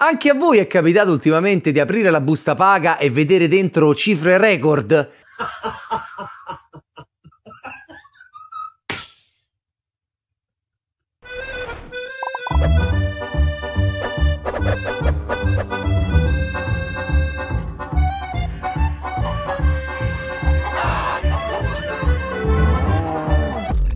Anche a voi è capitato ultimamente di aprire la busta paga e vedere dentro cifre record?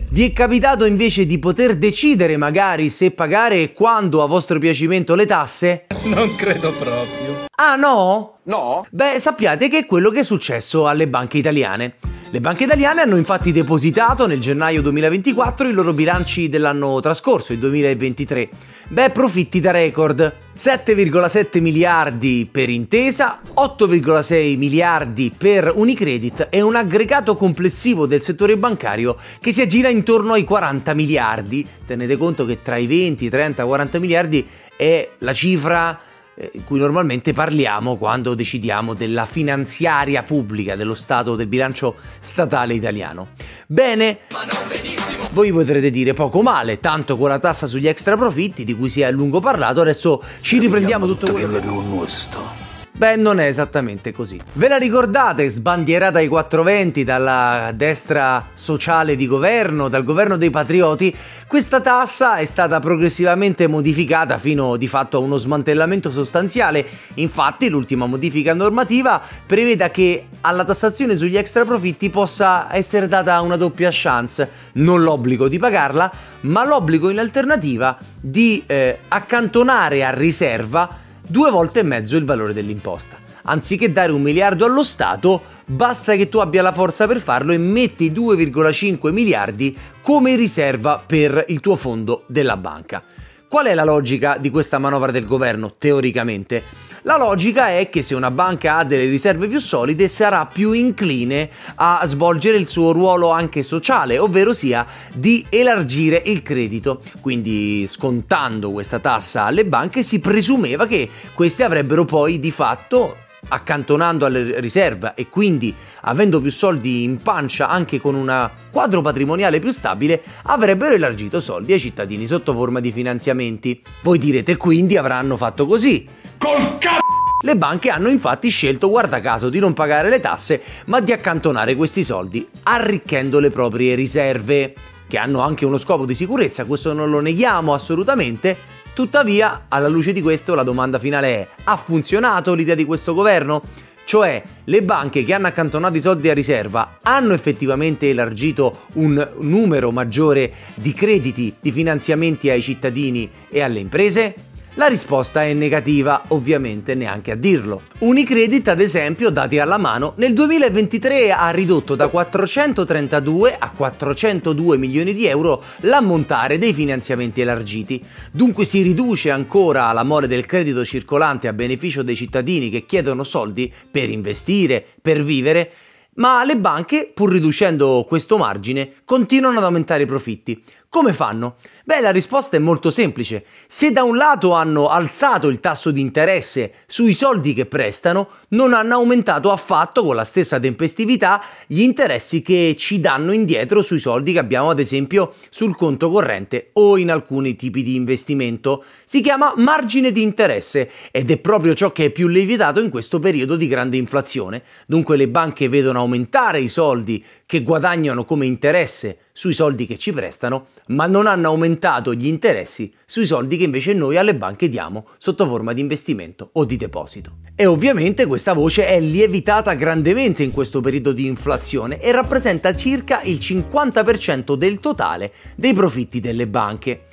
Vi è capitato invece di poter decidere magari se pagare e quando a vostro piacimento le tasse? Non credo proprio. Ah no? No? Beh, sappiate che è quello che è successo alle banche italiane. Le banche italiane hanno infatti depositato nel gennaio 2024 i loro bilanci dell'anno trascorso, il 2023. Beh, profitti da record. 7,7 miliardi per intesa, 8,6 miliardi per Unicredit e un aggregato complessivo del settore bancario che si aggira intorno ai 40 miliardi. Tenete conto che tra i 20, 30, 40 miliardi è la cifra eh, in cui normalmente parliamo quando decidiamo della finanziaria pubblica dello Stato, del bilancio statale italiano. Bene, voi potrete dire poco male, tanto con la tassa sugli extra profitti di cui si è a lungo parlato, adesso ci riprendiamo tutto quello che... Beh, non è esattamente così. Ve la ricordate, sbandierata ai 420 dalla destra sociale di governo, dal governo dei patrioti, questa tassa è stata progressivamente modificata fino di fatto a uno smantellamento sostanziale. Infatti, l'ultima modifica normativa prevede che alla tassazione sugli extra profitti possa essere data una doppia chance, non l'obbligo di pagarla, ma l'obbligo in alternativa di eh, accantonare a riserva due volte e mezzo il valore dell'imposta. Anziché dare un miliardo allo Stato, basta che tu abbia la forza per farlo e metti 2,5 miliardi come riserva per il tuo fondo della banca. Qual è la logica di questa manovra del governo, teoricamente? La logica è che se una banca ha delle riserve più solide sarà più incline a svolgere il suo ruolo anche sociale, ovvero sia di elargire il credito. Quindi scontando questa tassa alle banche si presumeva che queste avrebbero poi di fatto accantonando alle riserve e quindi avendo più soldi in pancia anche con un quadro patrimoniale più stabile, avrebbero elargito soldi ai cittadini sotto forma di finanziamenti. Voi direte quindi avranno fatto così. Col c***o! Le banche hanno infatti scelto, guarda caso, di non pagare le tasse, ma di accantonare questi soldi, arricchendo le proprie riserve, che hanno anche uno scopo di sicurezza, questo non lo neghiamo assolutamente, Tuttavia, alla luce di questo, la domanda finale è: ha funzionato l'idea di questo governo? Cioè, le banche che hanno accantonato i soldi a riserva hanno effettivamente elargito un numero maggiore di crediti, di finanziamenti ai cittadini e alle imprese? La risposta è negativa, ovviamente neanche a dirlo. Unicredit, ad esempio, dati alla mano, nel 2023 ha ridotto da 432 a 402 milioni di euro l'ammontare dei finanziamenti elargiti. Dunque si riduce ancora la mole del credito circolante a beneficio dei cittadini che chiedono soldi per investire, per vivere, ma le banche, pur riducendo questo margine, continuano ad aumentare i profitti. Come fanno? Beh, la risposta è molto semplice. Se da un lato hanno alzato il tasso di interesse sui soldi che prestano, non hanno aumentato affatto con la stessa tempestività gli interessi che ci danno indietro sui soldi che abbiamo ad esempio sul conto corrente o in alcuni tipi di investimento. Si chiama margine di interesse ed è proprio ciò che è più lievitato in questo periodo di grande inflazione. Dunque le banche vedono aumentare i soldi che guadagnano come interesse sui soldi che ci prestano, ma non hanno aumentato gli interessi sui soldi che invece noi alle banche diamo sotto forma di investimento o di deposito. E ovviamente questa voce è lievitata grandemente in questo periodo di inflazione e rappresenta circa il 50% del totale dei profitti delle banche.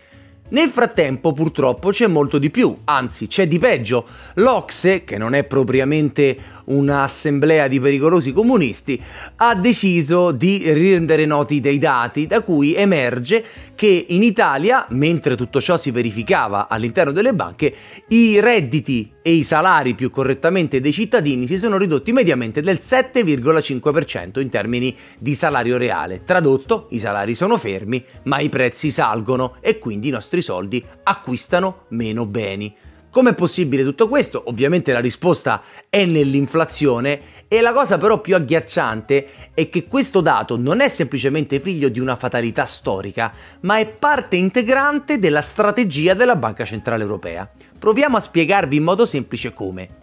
Nel frattempo purtroppo c'è molto di più, anzi c'è di peggio. L'Ocse, che non è propriamente un'assemblea di pericolosi comunisti, ha deciso di rendere noti dei dati da cui emerge che in Italia, mentre tutto ciò si verificava all'interno delle banche, i redditi e i salari più correttamente dei cittadini si sono ridotti mediamente del 7,5% in termini di salario reale. Tradotto, i salari sono fermi, ma i prezzi salgono e quindi i nostri soldi acquistano meno beni. Com'è possibile tutto questo? Ovviamente la risposta è nell'inflazione e la cosa però più agghiacciante è che questo dato non è semplicemente figlio di una fatalità storica, ma è parte integrante della strategia della Banca Centrale Europea. Proviamo a spiegarvi in modo semplice come.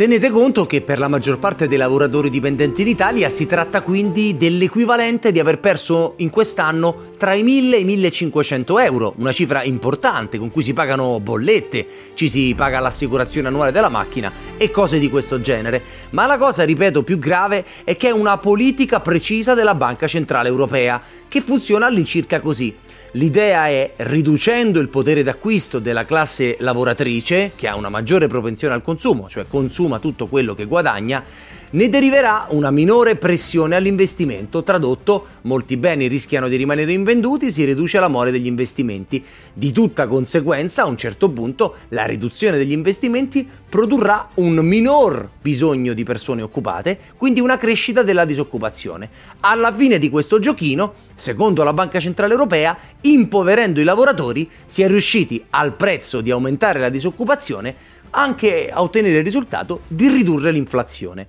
Tenete conto che per la maggior parte dei lavoratori dipendenti in Italia si tratta quindi dell'equivalente di aver perso in quest'anno tra i 1000 e i 1500 euro, una cifra importante con cui si pagano bollette, ci si paga l'assicurazione annuale della macchina e cose di questo genere. Ma la cosa, ripeto, più grave è che è una politica precisa della Banca Centrale Europea, che funziona all'incirca così. L'idea è, riducendo il potere d'acquisto della classe lavoratrice, che ha una maggiore propensione al consumo, cioè consuma tutto quello che guadagna, ne deriverà una minore pressione all'investimento, tradotto molti beni rischiano di rimanere invenduti, si riduce l'amore degli investimenti. Di tutta conseguenza, a un certo punto, la riduzione degli investimenti produrrà un minor bisogno di persone occupate, quindi una crescita della disoccupazione. Alla fine di questo giochino, secondo la Banca Centrale Europea, impoverendo i lavoratori, si è riusciti al prezzo di aumentare la disoccupazione anche a ottenere il risultato di ridurre l'inflazione.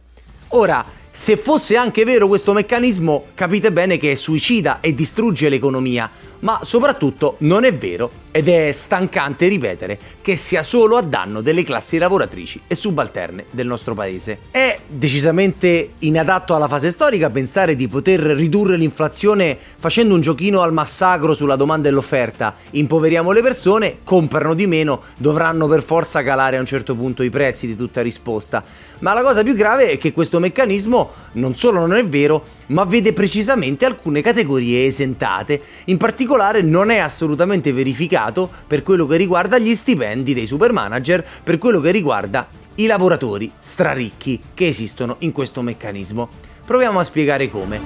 Ora, se fosse anche vero questo meccanismo, capite bene che è suicida e distrugge l'economia, ma soprattutto non è vero ed è stancante ripetere che sia solo a danno delle classi lavoratrici e subalterne del nostro paese. È decisamente inadatto alla fase storica pensare di poter ridurre l'inflazione facendo un giochino al massacro sulla domanda e l'offerta. Impoveriamo le persone, comprano di meno, dovranno per forza calare a un certo punto i prezzi di tutta risposta. Ma la cosa più grave è che questo meccanismo non solo non è vero, ma vede precisamente alcune categorie esentate. In particolare non è assolutamente verificato per quello che riguarda gli stipendi dei supermanager, per quello che riguarda i lavoratori straricchi che esistono in questo meccanismo. Proviamo a spiegare come.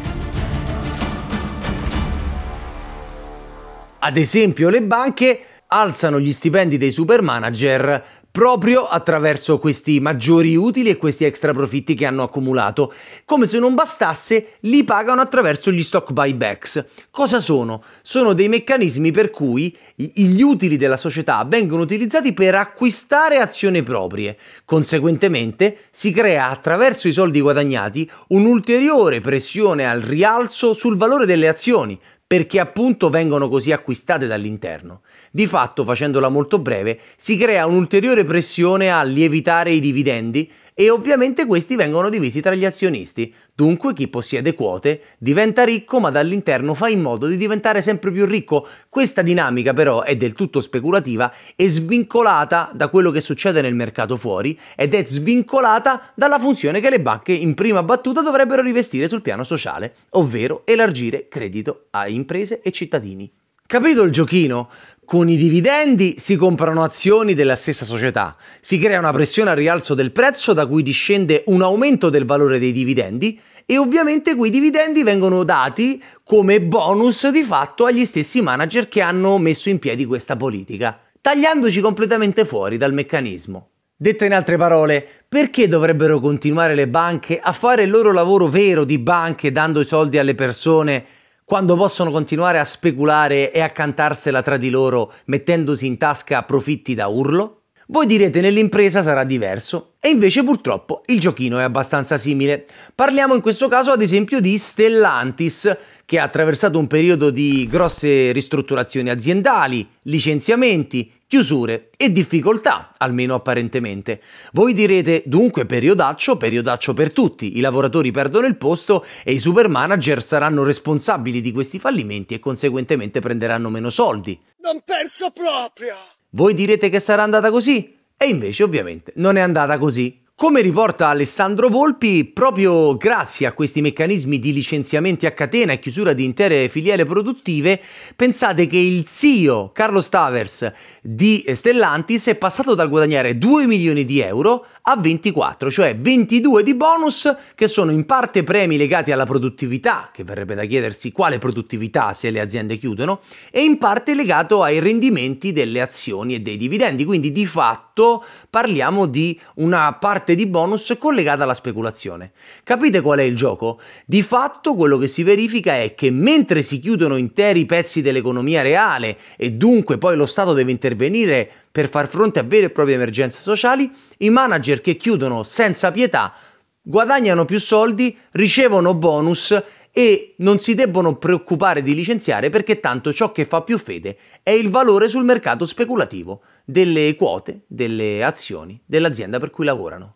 Ad esempio, le banche alzano gli stipendi dei supermanager proprio attraverso questi maggiori utili e questi extra profitti che hanno accumulato. Come se non bastasse, li pagano attraverso gli stock buybacks. Cosa sono? Sono dei meccanismi per cui gli utili della società vengono utilizzati per acquistare azioni proprie. Conseguentemente si crea attraverso i soldi guadagnati un'ulteriore pressione al rialzo sul valore delle azioni, perché appunto vengono così acquistate dall'interno. Di fatto, facendola molto breve, si crea un'ulteriore pressione a lievitare i dividendi e ovviamente questi vengono divisi tra gli azionisti. Dunque chi possiede quote diventa ricco ma dall'interno fa in modo di diventare sempre più ricco. Questa dinamica però è del tutto speculativa e svincolata da quello che succede nel mercato fuori ed è svincolata dalla funzione che le banche in prima battuta dovrebbero rivestire sul piano sociale, ovvero elargire credito a imprese e cittadini. Capito il giochino? Con i dividendi si comprano azioni della stessa società, si crea una pressione al rialzo del prezzo da cui discende un aumento del valore dei dividendi e ovviamente quei dividendi vengono dati come bonus di fatto agli stessi manager che hanno messo in piedi questa politica, tagliandoci completamente fuori dal meccanismo. Detta in altre parole, perché dovrebbero continuare le banche a fare il loro lavoro vero di banche dando i soldi alle persone quando possono continuare a speculare e a cantarsela tra di loro mettendosi in tasca profitti da urlo? Voi direte nell'impresa sarà diverso, e invece purtroppo il giochino è abbastanza simile. Parliamo in questo caso ad esempio di Stellantis, che ha attraversato un periodo di grosse ristrutturazioni aziendali, licenziamenti, chiusure e difficoltà, almeno apparentemente. Voi direte dunque periodaccio, periodaccio per tutti, i lavoratori perdono il posto e i super manager saranno responsabili di questi fallimenti e conseguentemente prenderanno meno soldi. Non penso proprio! Voi direte che sarà andata così? E invece ovviamente non è andata così. Come riporta Alessandro Volpi, proprio grazie a questi meccanismi di licenziamenti a catena e chiusura di intere filiere produttive, pensate che il CEO Carlo Stavers di Stellantis è passato dal guadagnare 2 milioni di euro a 24, cioè 22 di bonus che sono in parte premi legati alla produttività, che verrebbe da chiedersi quale produttività se le aziende chiudono, e in parte legato ai rendimenti delle azioni e dei dividendi, quindi di fatto parliamo di una parte di bonus collegata alla speculazione. Capite qual è il gioco? Di fatto quello che si verifica è che mentre si chiudono interi pezzi dell'economia reale e dunque poi lo Stato deve intervenire per far fronte a vere e proprie emergenze sociali, i manager che chiudono senza pietà guadagnano più soldi, ricevono bonus e non si debbono preoccupare di licenziare perché tanto ciò che fa più fede è il valore sul mercato speculativo delle quote, delle azioni dell'azienda per cui lavorano.